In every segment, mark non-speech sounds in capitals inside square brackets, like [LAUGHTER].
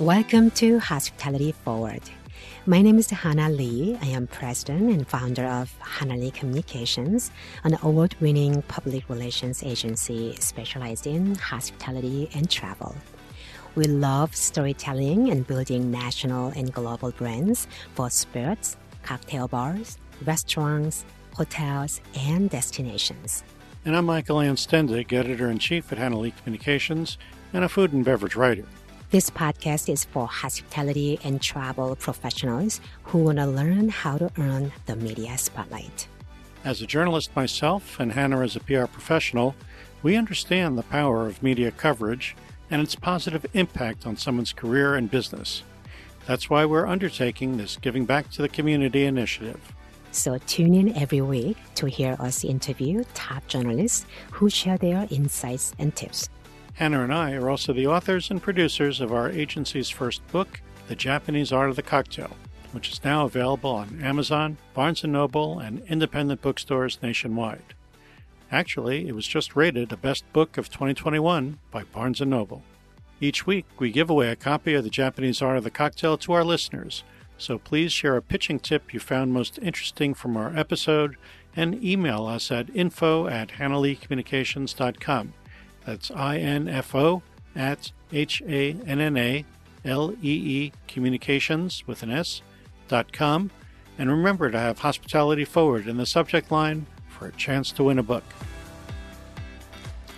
Welcome to Hospitality Forward. My name is Hannah Lee. I am president and founder of Hannah Lee Communications, an award winning public relations agency specialized in hospitality and travel. We love storytelling and building national and global brands for spirits, cocktail bars, restaurants, hotels, and destinations. And I'm Michael Anstendig, editor in chief at Hannah Lee Communications and a food and beverage writer. This podcast is for hospitality and travel professionals who want to learn how to earn the media spotlight. As a journalist myself and Hannah as a PR professional, we understand the power of media coverage and its positive impact on someone's career and business. That's why we're undertaking this Giving Back to the Community initiative. So tune in every week to hear us interview top journalists who share their insights and tips. Hannah and I are also the authors and producers of our agency's first book, The Japanese Art of the Cocktail, which is now available on Amazon, Barnes & Noble, and independent bookstores nationwide. Actually, it was just rated a best book of 2021 by Barnes & Noble. Each week, we give away a copy of The Japanese Art of the Cocktail to our listeners, so please share a pitching tip you found most interesting from our episode and email us at info at hannahleecommunications.com. That's I-N-F-O at H-A-N-N-A-L-E-E communications with an S dot com. And remember to have hospitality forward in the subject line for a chance to win a book.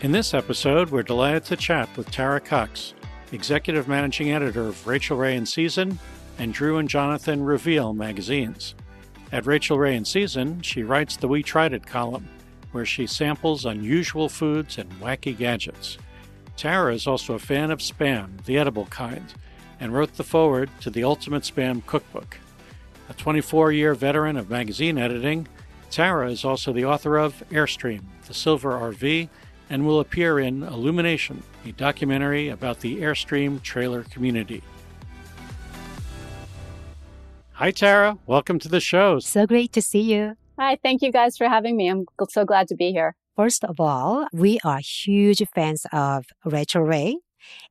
In this episode, we're delighted to chat with Tara Cox, executive managing editor of Rachael Ray and Season and Drew and Jonathan Reveal magazines. At Rachael Ray and Season, she writes the We Tried It column where she samples unusual foods and wacky gadgets. Tara is also a fan of Spam, the edible kind, and wrote the foreword to the Ultimate Spam Cookbook. A 24 year veteran of magazine editing, Tara is also the author of Airstream, the Silver RV, and will appear in Illumination, a documentary about the Airstream trailer community. Hi, Tara. Welcome to the show. So great to see you. Hi, thank you guys for having me. I'm so glad to be here. First of all, we are huge fans of Rachael Ray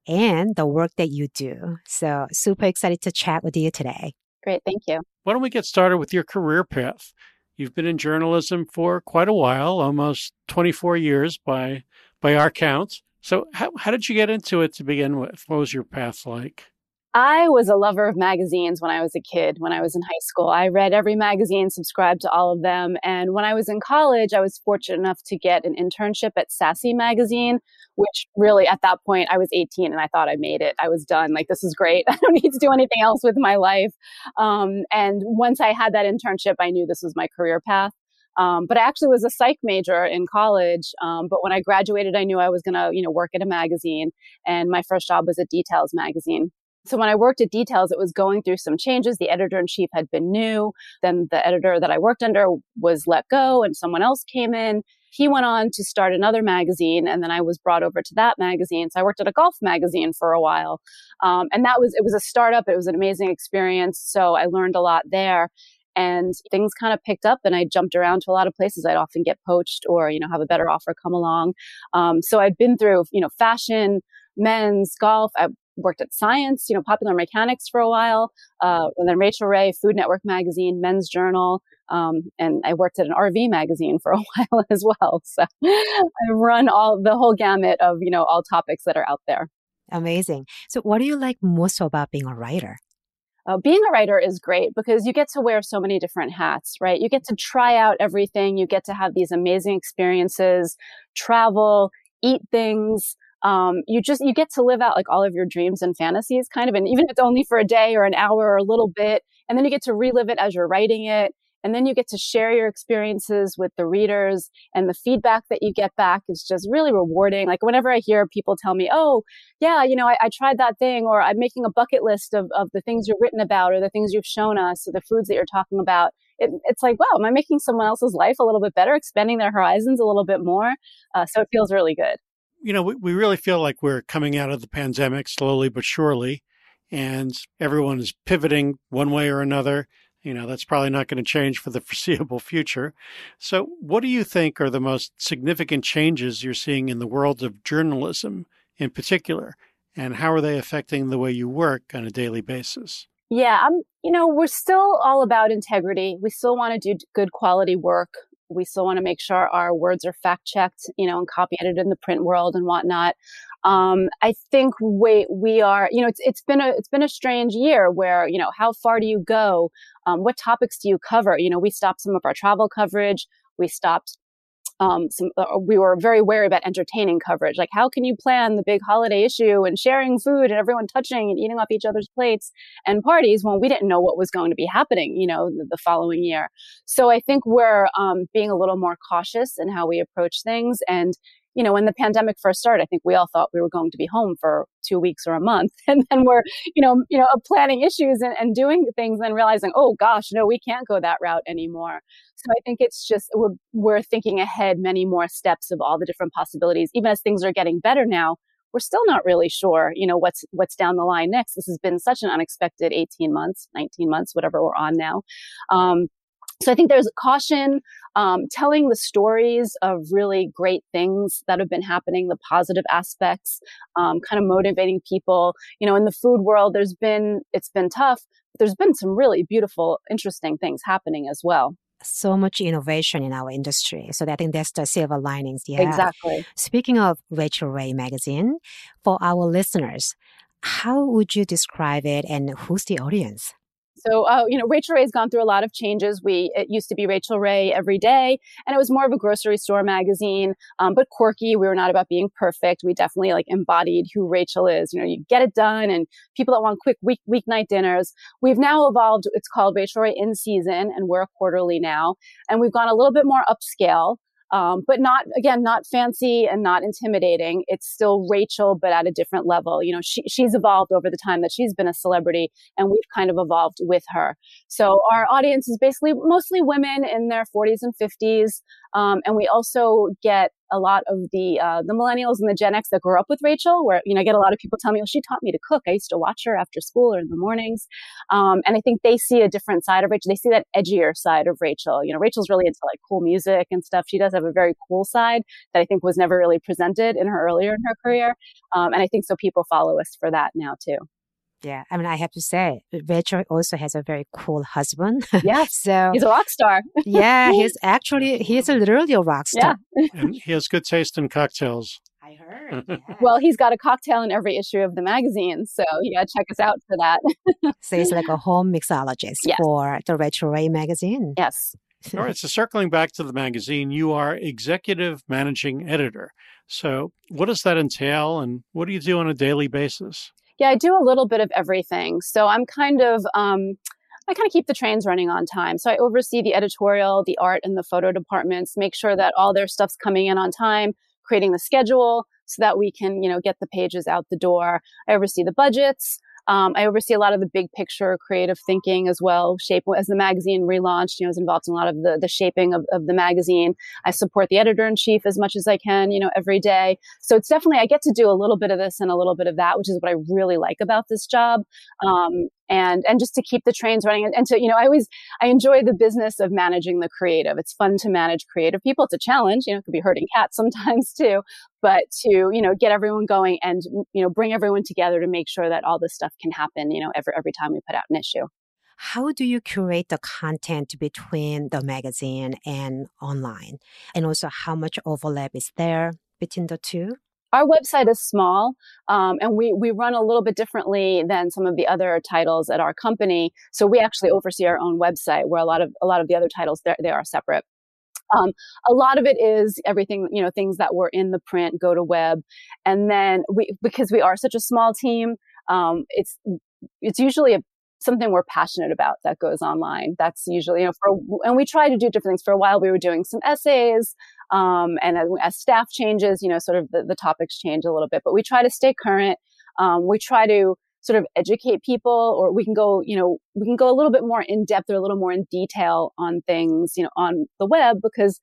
and the work that you do. So, super excited to chat with you today. Great, thank you. Why don't we get started with your career path? You've been in journalism for quite a while, almost 24 years by by our count. So, how, how did you get into it to begin with? What was your path like? I was a lover of magazines when I was a kid, when I was in high school. I read every magazine, subscribed to all of them. And when I was in college, I was fortunate enough to get an internship at Sassy Magazine, which really at that point I was 18 and I thought I made it. I was done. Like, this is great. [LAUGHS] I don't need to do anything else with my life. Um, and once I had that internship, I knew this was my career path. Um, but I actually was a psych major in college. Um, but when I graduated, I knew I was going to, you know, work at a magazine. And my first job was at Details magazine. So when I worked at Details, it was going through some changes. The editor in chief had been new. Then the editor that I worked under was let go and someone else came in. He went on to start another magazine and then I was brought over to that magazine. So I worked at a golf magazine for a while. Um, and that was, it was a startup. It was an amazing experience. So I learned a lot there and things kind of picked up and I jumped around to a lot of places. I'd often get poached or, you know, have a better offer come along. Um, so I'd been through, you know, fashion, men's golf. I worked at Science, you know, Popular Mechanics for a while, uh, and then Rachael Ray, Food Network magazine, Men's Journal, um, and I worked at an RV magazine for a [LAUGHS] while as well. So I run all the whole gamut of you know all topics that are out there. Amazing. So, what do you like most about being a writer? Uh, being a writer is great because you get to wear so many different hats, right? You get to try out everything. You get to have these amazing experiences, travel, eat things, um, you just you get to live out like all of your dreams and fantasies kind of and even if it's only for a day or an hour or a little bit and then you get to relive it as you're writing it and then you get to share your experiences with the readers and the feedback that you get back is just really rewarding. Like whenever i hear people tell me oh yeah you know i, I tried that thing or i'm making a bucket list of, of the things you've written about or the things you've shown us or the foods that you're talking about it, it's like wow am i making someone else's life a little bit better expanding their horizons a little bit more? Uh, so it feels really good you know, we, we really feel like we're coming out of the pandemic slowly but surely, and everyone is pivoting one way or another. You know, that's probably not going to change for the [LAUGHS] foreseeable future. So, what do you think are the most significant changes you're seeing in the world of journalism in particular? and how are they affecting the way you work on a daily basis? Yeah, I'm, you know, we're still all about integrity. We still want to do good quality work. We still want to make sure our words are fact checked, you know, and copy edited in the print world and whatnot. Um, I think we, we are, you know, it's, it's been a, it's been a strange year where, you know, how far do you go? Um, what topics do you cover? You know, we stopped some of our travel coverage. We stopped um, some, uh, we were very wary about entertaining coverage. Like, how can you plan the big holiday issue and sharing food and everyone touching and eating off each other's plates and parties when we didn't know what was going to be happening, you know, the, the following year. So I think we're um, being a little more cautious in how we approach things and you know, when the pandemic first started, I think we all thought we were going to be home for two weeks or a month. [LAUGHS] And then we're, you know, you know, planning issues and, and doing things and realizing, oh gosh, no, we can't go that route anymore. So I think it's just, we're, we're thinking ahead many more steps of all the different possibilities. Even as things are getting better now, we're still not really sure, you know, what's, what's down the line next. This has been such an unexpected 18 months, 19 months, whatever we're on now. Um, so I think there's caution, um, telling the stories of really great things that have been happening, the positive aspects, um, kind of motivating people. You know, in the food world, there's been, it's been tough, but there's been some really beautiful, interesting things happening as well. So much innovation in our industry. So I think that's the silver linings. Yeah. Exactly. Speaking of Rachael Ray magazine, for our listeners, how would you describe it and who's the audience? So, uh, you know, Rachael Ray's gone through a lot of changes. We it used to be Rachael Ray every day, and it was more of a grocery store magazine, um, but quirky. We were not about being perfect. We definitely like embodied who Rachel is. You know, you get it done, and people that want quick week weeknight dinners. We've now evolved. It's called Rachael Ray in season, and we're a quarterly now, and we've gone a little bit more upscale. Um, but not again, not fancy and not intimidating. It's still rachel but at a different level. You know, she, she's evolved over the time that she's been a celebrity, and we've kind of evolved with her. So our audience is basically mostly women in their 40s and 50s, um, and we also get a lot of the uh, the millennials and the Gen X that grew up with Rachael, where you know I get a lot of people tell me, "Well, she taught me to cook. I used to watch her after school or in the mornings," um, and I think they see a different side of Rachael. They see that edgier side of Rachael. You know, Rachael's really into like cool music and stuff. She does have a very cool side that I think was never really presented in her earlier in her career, um, and I think so people follow us for that now too. Yeah, I mean, I have to say, Rachael also has a very cool husband. [LAUGHS] Yeah, so he's a rock star. [LAUGHS] yeah, he's actually he's literally a rock star. Yeah. [LAUGHS] and he has good taste in cocktails. I heard. Yeah. well, he's got a cocktail in every issue of the magazine, so yeah, check us out for that. so he's like a home mixologist yes. for the Rachael Ray magazine. Yes. All right. So circling back to the magazine, you are executive managing editor. So what does that entail, and what do you do on a daily basis? Yeah, I do a little bit of everything. So I'm kind of, um, I kind of keep the trains running on time. So I oversee the editorial, the art, and the photo departments, make sure that all their stuff's coming in on time, creating the schedule so that we can, you know, get the pages out the door. I oversee the budgets. Um, I oversee a lot of the big picture creative thinking as well. Shape as the magazine relaunched, you know, I was involved in a lot of the, the shaping of, of the magazine. I support the editor in chief as much as I can, you know, every day. So it's definitely, I get to do a little bit of this and a little bit of that, which is what I really like about this job. Um, and and just to keep the trains running and, and, to you know i always i enjoy the business of managing the creative. It's fun to manage creative people. It's a challenge you know it could be hurting cats [LAUGHS] sometimes too but to you know get everyone going and you know bring everyone together to make sure that all this stuff can happen you know every every time we put out an issue. How do you curate the content between the magazine and online? And also how much overlap is there between the two our website is small um, and we, we run a little bit differently than some of the other titles at our company so we actually oversee our own website where a lot of a lot of the other titles they are separate um, a lot of it is everything you know things that were in the print go to web and then we because we are such a small team um, it's it's usually a something we're passionate about that goes online. That's usually, you know, for, and we try to do different things. For a while, we were doing some essays, um, and as, as, staff changes, you know, sort of the, the, topics change a little bit, but we try to stay current. Um, we try to sort of educate people, or we can go, you know, we can go a little bit more in depth or a little more in detail on things, you know, on the web because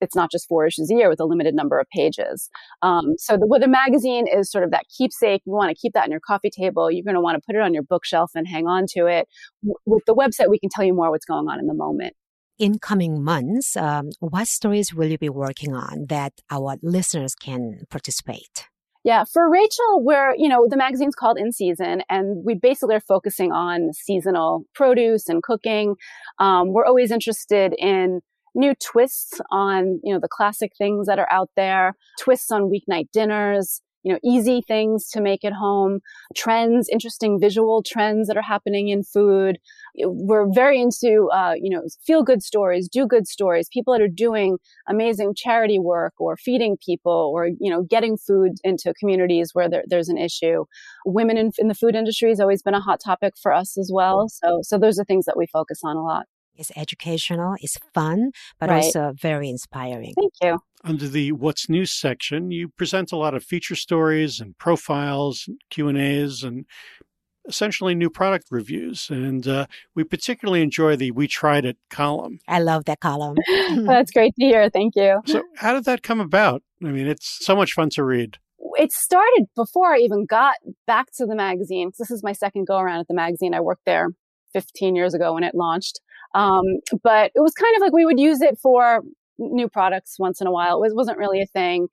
it's not just four issues a year with a limited number of pages. Um, so the, with a magazine is sort of that keepsake. You want to keep that on your coffee table. You're going to want to put it on your bookshelf and hang on to it. W- with the website, we can tell you more what's going on in the moment. In coming months, um, what stories will you be working on that our listeners can participate? Yeah, for Rachael, we're, you know, the magazine's called In Season and we basically are focusing on seasonal produce and cooking. Um, we're always interested in new twists on, you know, the classic things that are out there, twists on weeknight dinners, you know, easy things to make at home, trends, interesting visual trends that are happening in food. We're very into, uh, you know, feel good stories, do good stories, people that are doing amazing charity work or feeding people or, you know, getting food into communities where there, there's an issue. Women in, in the food industry has always been a hot topic for us as well. So, so those are things that we focus on a lot. It's educational, it's fun, but Right. also very inspiring. Thank you. Under the What's New section, you present a lot of feature stories and profiles, and Q&As, and essentially new product reviews. And uh, we particularly enjoy the We Tried It column. I love that column. [LAUGHS] That's great to hear. Thank you. So how did that come about? I mean, it's so much fun to read. it started before I even got back to the magazine. This is my second go around at the magazine. I worked there 15 years ago when it launched. Um, but it was kind of like we would use it for new products once in a while. It was, wasn't really a thing.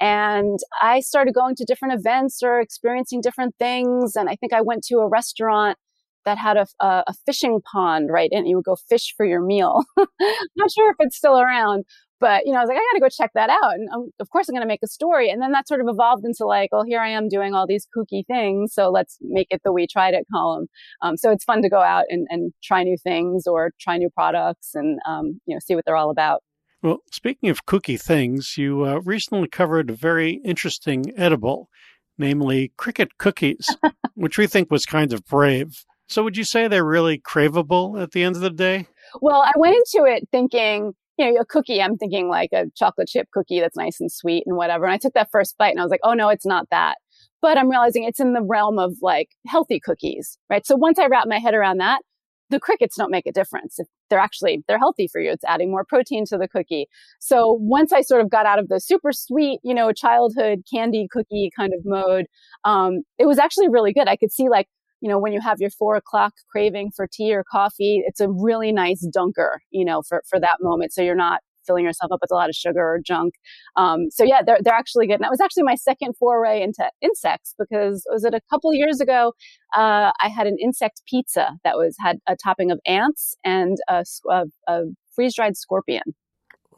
And I started going to different events or experiencing different things. And I think I went to a restaurant that had a, a, a fishing pond, right? And you would go fish for your meal. [LAUGHS] Not sure if it's still around, but you know, I was like, I got to go check that out. And um, of course, I'm going to make a story. And then that sort of evolved into like, well, here I am doing all these kooky things. So let's make it the We Tried It column. Um, so it's fun to go out and, and try new things or try new products and, um, you know, see what they're all about. Well, speaking of cookie things, you uh, recently covered a very interesting edible, namely cricket cookies, [LAUGHS] which we think was kind of brave. So would you say they're really craveable at the end of the day? Well, I went into it thinking, you know, a cookie, I'm thinking like a chocolate chip cookie that's nice and sweet and whatever. And I took that first bite and I was like, oh no, it's not that. But I'm realizing it's in the realm of like healthy cookies, right? So once I wrap my head around that, the crickets don't make a difference. If they're actually, they're healthy for you. It's adding more protein to the cookie. So once I sort of got out of the super sweet, you know, childhood candy cookie kind of mode, um, it was actually really good. I could see like, you know, when you have your four o'clock craving for tea or coffee, it's a really nice dunker, you know, for, for that moment. So you're not filling yourself up with a lot of sugar or junk. Um, so yeah, they're, they're actually good. And that was actually my second foray into insects because was it a couple years ago? Uh, I had an insect pizza that was, had a topping of ants and a, a, a freeze dried scorpion.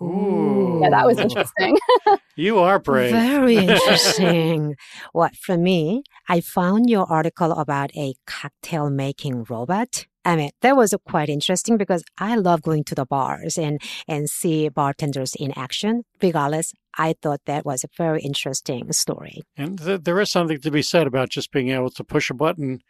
Ooh. Yeah, that was interesting. [LAUGHS] You are brave. Very [LAUGHS] interesting. what for me, I found your article about a cocktail making robot. I mean, that was quite interesting because I love going to the bars and, and see bartenders in action. Regardless, I thought that was a very interesting story. And th- there is something to be said about just being able to push a button,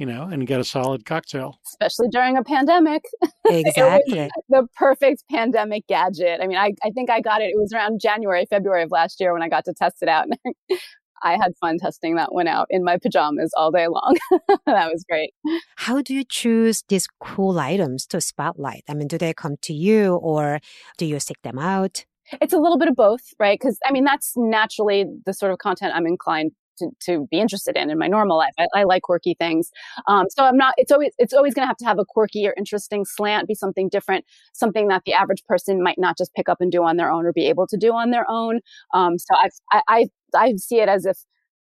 you know, and get a solid cocktail. Especially during a pandemic. [LAUGHS] Exactly. the perfect pandemic gadget. I mean, I, I think I got it. It was around January, February of last year when I got to test it out. [LAUGHS] I had fun testing that one out in my pajamas all day long. [LAUGHS] that was great. How do you choose these cool items to spotlight? I mean, do they come to you or do you seek them out? It's a little bit of both, right? Because I mean, that's naturally the sort of content I'm inclined to, to be interested in in my normal life. I, I like quirky things. Um, so I'm not, it's always, it's always going to have to have a quirky or interesting slant, be something different, something that the average person might not just pick up and do on their own or be able to do on their own. Um, so I've, I, I, I see it as if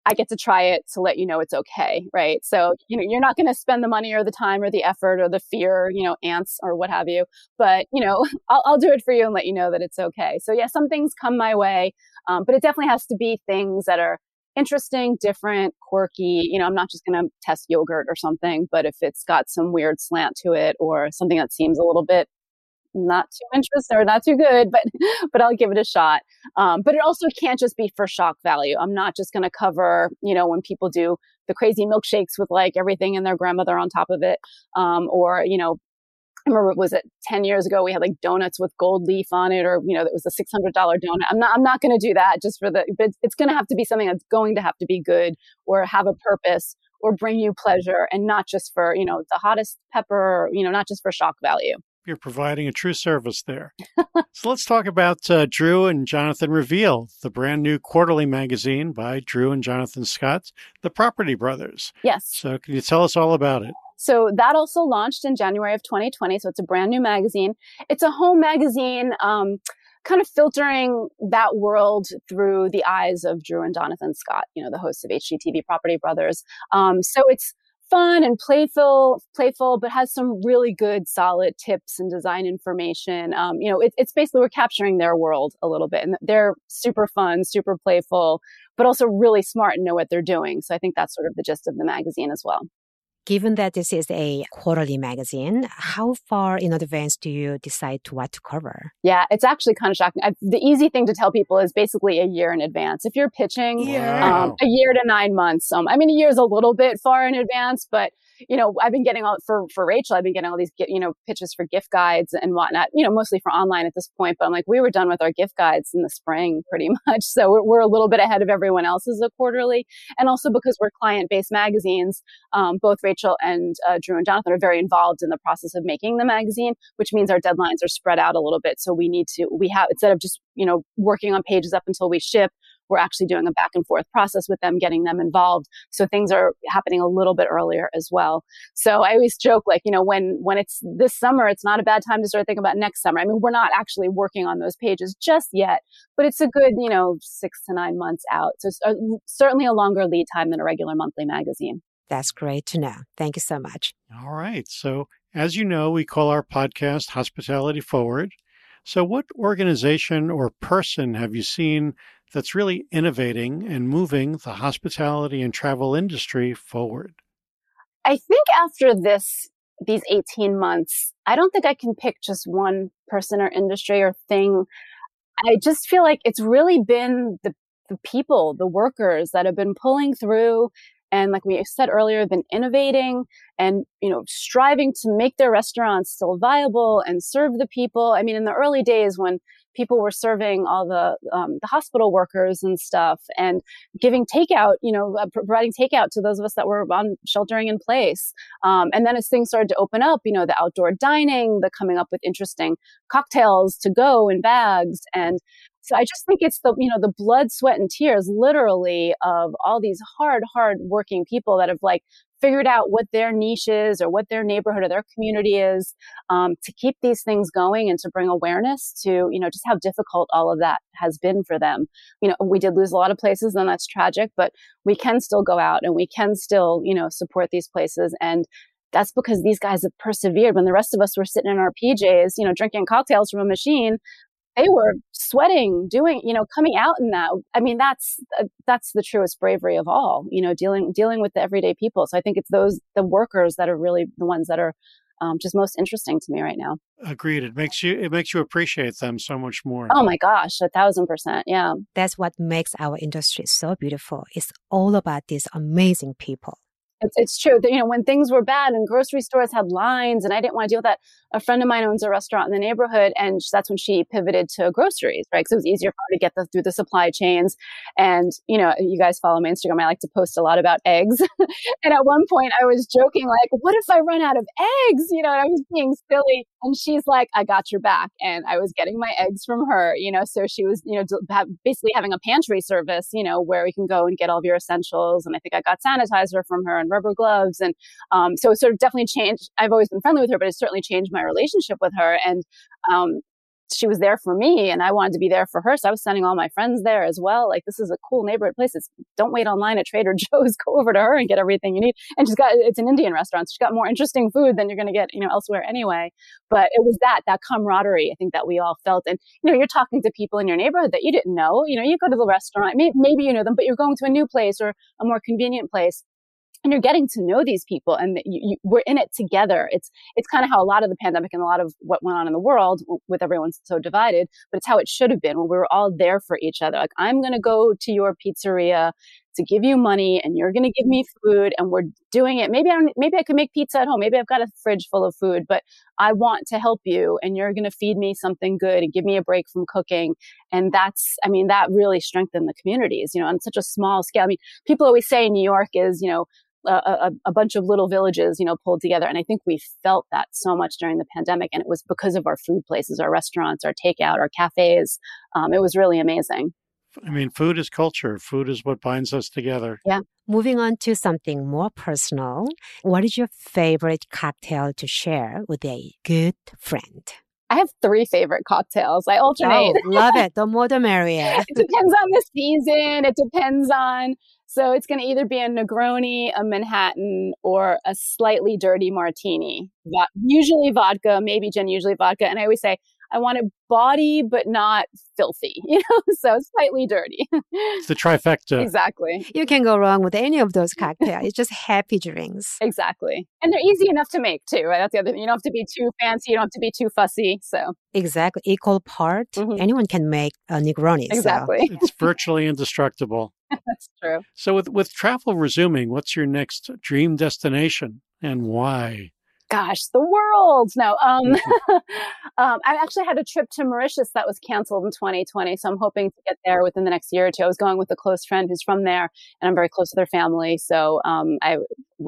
I get to try it to let you know it's okay, right? So, you know, you're not going to spend the money or the time or the effort or the fear, you know, ants or what have you. But, you know, [LAUGHS] I'll, I'll do it for you and let you know that it's okay. So, yeah, some things come my way, um, but it definitely has to be things that are interesting, different, quirky. You know, I'm not just going to test yogurt or something, but if it's got some weird slant to it or something that seems a little bit not too interesting or not too good, but [LAUGHS] but I'll give it a shot. Um, but it also can't just be for shock value. I'm not just going to cover, you know, when people do the crazy milkshakes with like everything and their grandmother on top of it, um, or you know. I remember was it 10 years ago we had like donuts with gold leaf on it or you know it was a $600 donut. I'm not I'm not going to do that just for the but it's going to have to be something that's going to have to be good or have a purpose or bring you pleasure and not just for, you know, the hottest pepper, or, you know, not just for shock value. You're providing a true service there. [LAUGHS] so let's talk about uh, Drew and Jonathan Reveal, the brand new quarterly magazine by Drew and Jonathan Scott, the Property Brothers. Yes. So can you tell us all about it? So that also launched in January of 2020. So it's a brand new magazine. It's a home magazine. Um, kind of filtering that world through the eyes of Drew and Jonathan Scott, you know, the hosts of HGTV Property Brothers. Um, so it's fun and playful, playful, but has some really good, solid tips and design information. Um, you know, it, it's basically we're capturing their world a little bit, and they're super fun, super playful, but also really smart and know what they're doing. So I think that's sort of the gist of the magazine as well. Given that this is a quarterly magazine, how far in advance do you decide to what to cover? Yeah, it's actually kind of shocking. I, the easy thing to tell people is basically a year in advance. If you're pitching yeah. um, a year to nine months, um, I mean, a year is a little bit far in advance, but you know, I've been getting all for for Rachael. I've been getting all these you know pitches for gift guides and whatnot. You know, mostly for online at this point. But I'm like, we were done with our gift guides in the spring, pretty [LAUGHS] much. So we're, we're a little bit ahead of everyone else as a quarterly, and also because we're client based magazines. Um, both Rachael and uh, Drew and Jonathan are very involved in the process of making the magazine, which means our deadlines are spread out a little bit. So we need to we have instead of just you know working on pages up until we ship we're actually doing a back and forth process with them, getting them involved. So things are happening a little bit earlier as well. So I always joke, like, you know, when, when it's this summer, it's not a bad time to start thinking about next summer. I mean, we're not actually working on those pages just yet, but it's a good, you know, six to nine months out. So it's a, certainly a longer lead time than a regular monthly magazine. That's great to know. Thank you so much. All right. So, as you know, we call our podcast Hospitality Forward. So, what organization or person have you seen that's really innovating and moving the hospitality and travel industry forward? I think after this, these 18 months, I don't think I can pick just one person or industry or thing. I just feel like it's really been the, the people, the workers that have been pulling through and like we said earlier been innovating and you know striving to make their restaurants still viable and serve the people. I mean in the early days when people were serving all the um, the hospital workers and stuff and giving takeout you know uh, providing takeout to those of us that were on sheltering in place um, and then as things started to open up you know the outdoor dining the coming up with interesting cocktails to go in bags and so I just think it's the, you know, the blood, sweat, and tears literally of all these hard, hard working people that have like figured out what their niche is or what their neighborhood or their community is um, to keep these things going and to bring awareness to, you know, just how difficult all of that has been for them. You know, we did lose a lot of places and that's tragic, but we can still go out and we can still, you know, support these places and that's because these guys have persevered when the rest of us were sitting in our PJs, you know, drinking cocktails from a machine they were sweating doing you know coming out in that. I mean that's uh, that's the truest bravery of all you know dealing dealing with the everyday people. So i think it's those the workers that are really the ones that are um, just most interesting to me right now. Agreed. It makes you it makes you appreciate them so much more. Oh my gosh a thousand percent yeah. That's what makes our industry so beautiful. It's all about these amazing people it's, it's true that, you know, when things were bad and grocery stores had lines and I didn't want to deal with that, a friend of mine owns a restaurant in the neighborhood and that's when she pivoted to groceries, right? Because it was easier for her to get the, through the supply chains. And, you know, you guys follow my Instagram. I like to post a lot about eggs. [LAUGHS] and at one point I was joking, like, what if I run out of eggs? You know, I was being silly. And she's like, I got your back. And I was getting my eggs from her, you know, so she was, you know, basically having a pantry service, you know, where we can go and get all of your essentials. And I think I got sanitizer from her and rubber gloves. And um, so it sort of definitely changed. I've always been friendly with her, but it certainly changed my relationship with her. And um, she was there for me and I wanted to be there for her. So I was sending all my friends there as well. Like this is a cool neighborhood place. It's don't wait online at Trader [LAUGHS] Joe's. Go over to her and get everything you need. And she's got it's an Indian restaurant. So she's got more interesting food than you're going to get, you know, elsewhere anyway. But it was that that camaraderie I think that we all felt. And you know, you're talking to people in your neighborhood that you didn't know. You know, you go to the restaurant, maybe, maybe you know them, but you're going to a new place or a more convenient place and you're getting to know these people and you, you, we're in it together. It's it's kind of how a lot of the pandemic and a lot of what went on in the world with everyone so divided but it's how it should have been when we were all there for each other. Like i'm going to go to your pizzeria to give you money and you're going to give me food and we're doing it. Maybe i maybe i could make pizza at home. Maybe i've got a fridge full of food but i want to help you and you're going to feed me something good and give me a break from cooking. And that's i mean that really strengthened the communities you know on such a small scale. I mean people always say new york is you know a, a, bunch of little villages, you know, pulled together. And I think we felt that so much during the pandemic. And it was because of our food places, our restaurants, our takeout, our cafes. Um, it was really amazing. I mean, food is culture. Food is what binds us together. Yeah. Moving on to something more personal, what is your favorite cocktail to share with a good friend? I have three favorite cocktails. I alternate. Oh, love it. [LAUGHS] The more the merrier. it depends on the season. It depends on. So it's going to either be a Negroni, a Manhattan, or a slightly dirty martini. Usually vodka, maybe gin, usually vodka. And I always say, I want it body, but not filthy, [LAUGHS] you know, so slightly dirty. it's the trifecta. Exactly. You can go wrong with any of those cocktails. it's just happy drinks. Exactly. And they're easy enough to make too, right? That's the other thing. You don't have to be too fancy. You don't have to be too fussy. So exactly. Equal part. Mm-hmm. Anyone can make a Negroni. Exactly. So. it's virtually indestructible. That's true. So with, with travel resuming, what's your next dream destination and why? gosh, the world. No, um, mm-hmm. [LAUGHS] um, I actually had a trip to Mauritius that was canceled in 2020. So I'm hoping to get there within the next year or two. I was going with a close friend who's from there and I'm very close to their family. So, um, I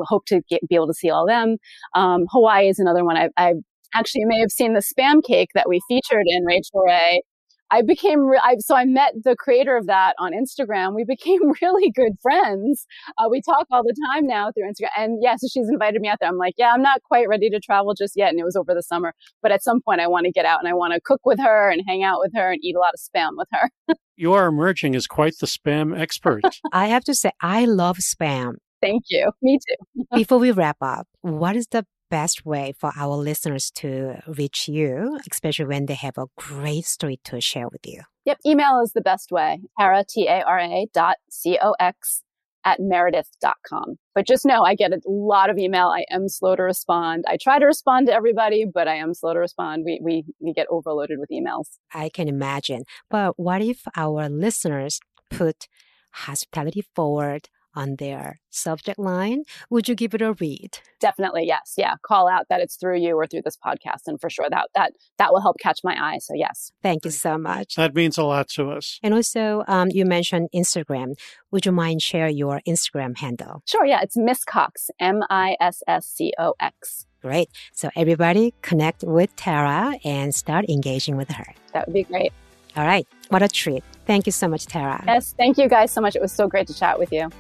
hope to get, be able to see all them. Um, Hawaii is another one. I, I actually may have seen the spam cake that we featured in Rachael Ray I became, re- I, so I met the creator of that on Instagram. We became [LAUGHS] really good friends. Uh, we talk all the time now through Instagram. And yeah, so she's invited me out there. I'm like, yeah, I'm not quite ready to travel just yet. And it was over the summer. But at some point, I want to get out and I want to cook with her and hang out with her and eat a lot of spam with her. [LAUGHS] you are emerging as quite the spam expert. [LAUGHS] I have to say, I love spam. Thank you. Me too. Before we wrap up, what is the best way for our listeners to reach you, especially when they have a great story to share with you? Yep, email is the best way. Tara, T A R A dot C O X at meredith.com. But just know I get a lot of email. I am slow to respond. I try to respond to everybody, but I am slow to respond. We, we, we get overloaded with emails. I can imagine. But what if our listeners put hospitality forward on their subject line, would you give it a read? Definitely, yes. Yeah, call out that it's through you or through this podcast, and for sure that that that will help catch my eye. So yes, thank you so much. That means a lot to us. And also, um, you mentioned Instagram. Would you mind share your Instagram handle? Sure. Yeah, it's Miss Cox, M I S S C O X. Great. So everybody connect with Tara and start engaging with her. That would be great. All right. What a treat. Thank you so much, Tara. Yes, thank you guys so much. It was so great to chat with you.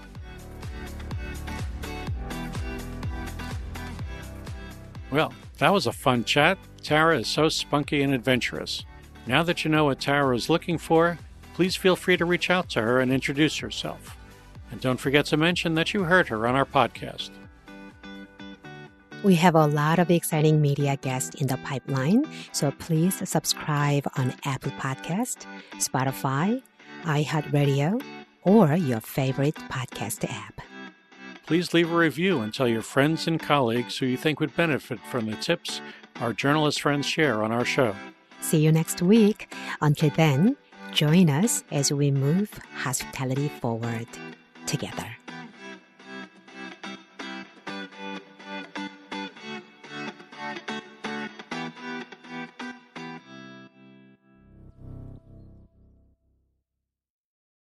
Well, that was a fun chat. Tara is so spunky and adventurous. Now that you know what Tara is looking for, please feel free to reach out to her and introduce herself. And don't forget to mention that you heard her on our podcast. We have a lot of exciting media guests in the pipeline, so please subscribe on Apple Podcast, Spotify, iHeartRadio, or your favorite podcast app please leave a review and tell your friends and colleagues who you think would benefit from the tips our journalist friends share on our show. See you next week. Until then, join us as we move hospitality forward together.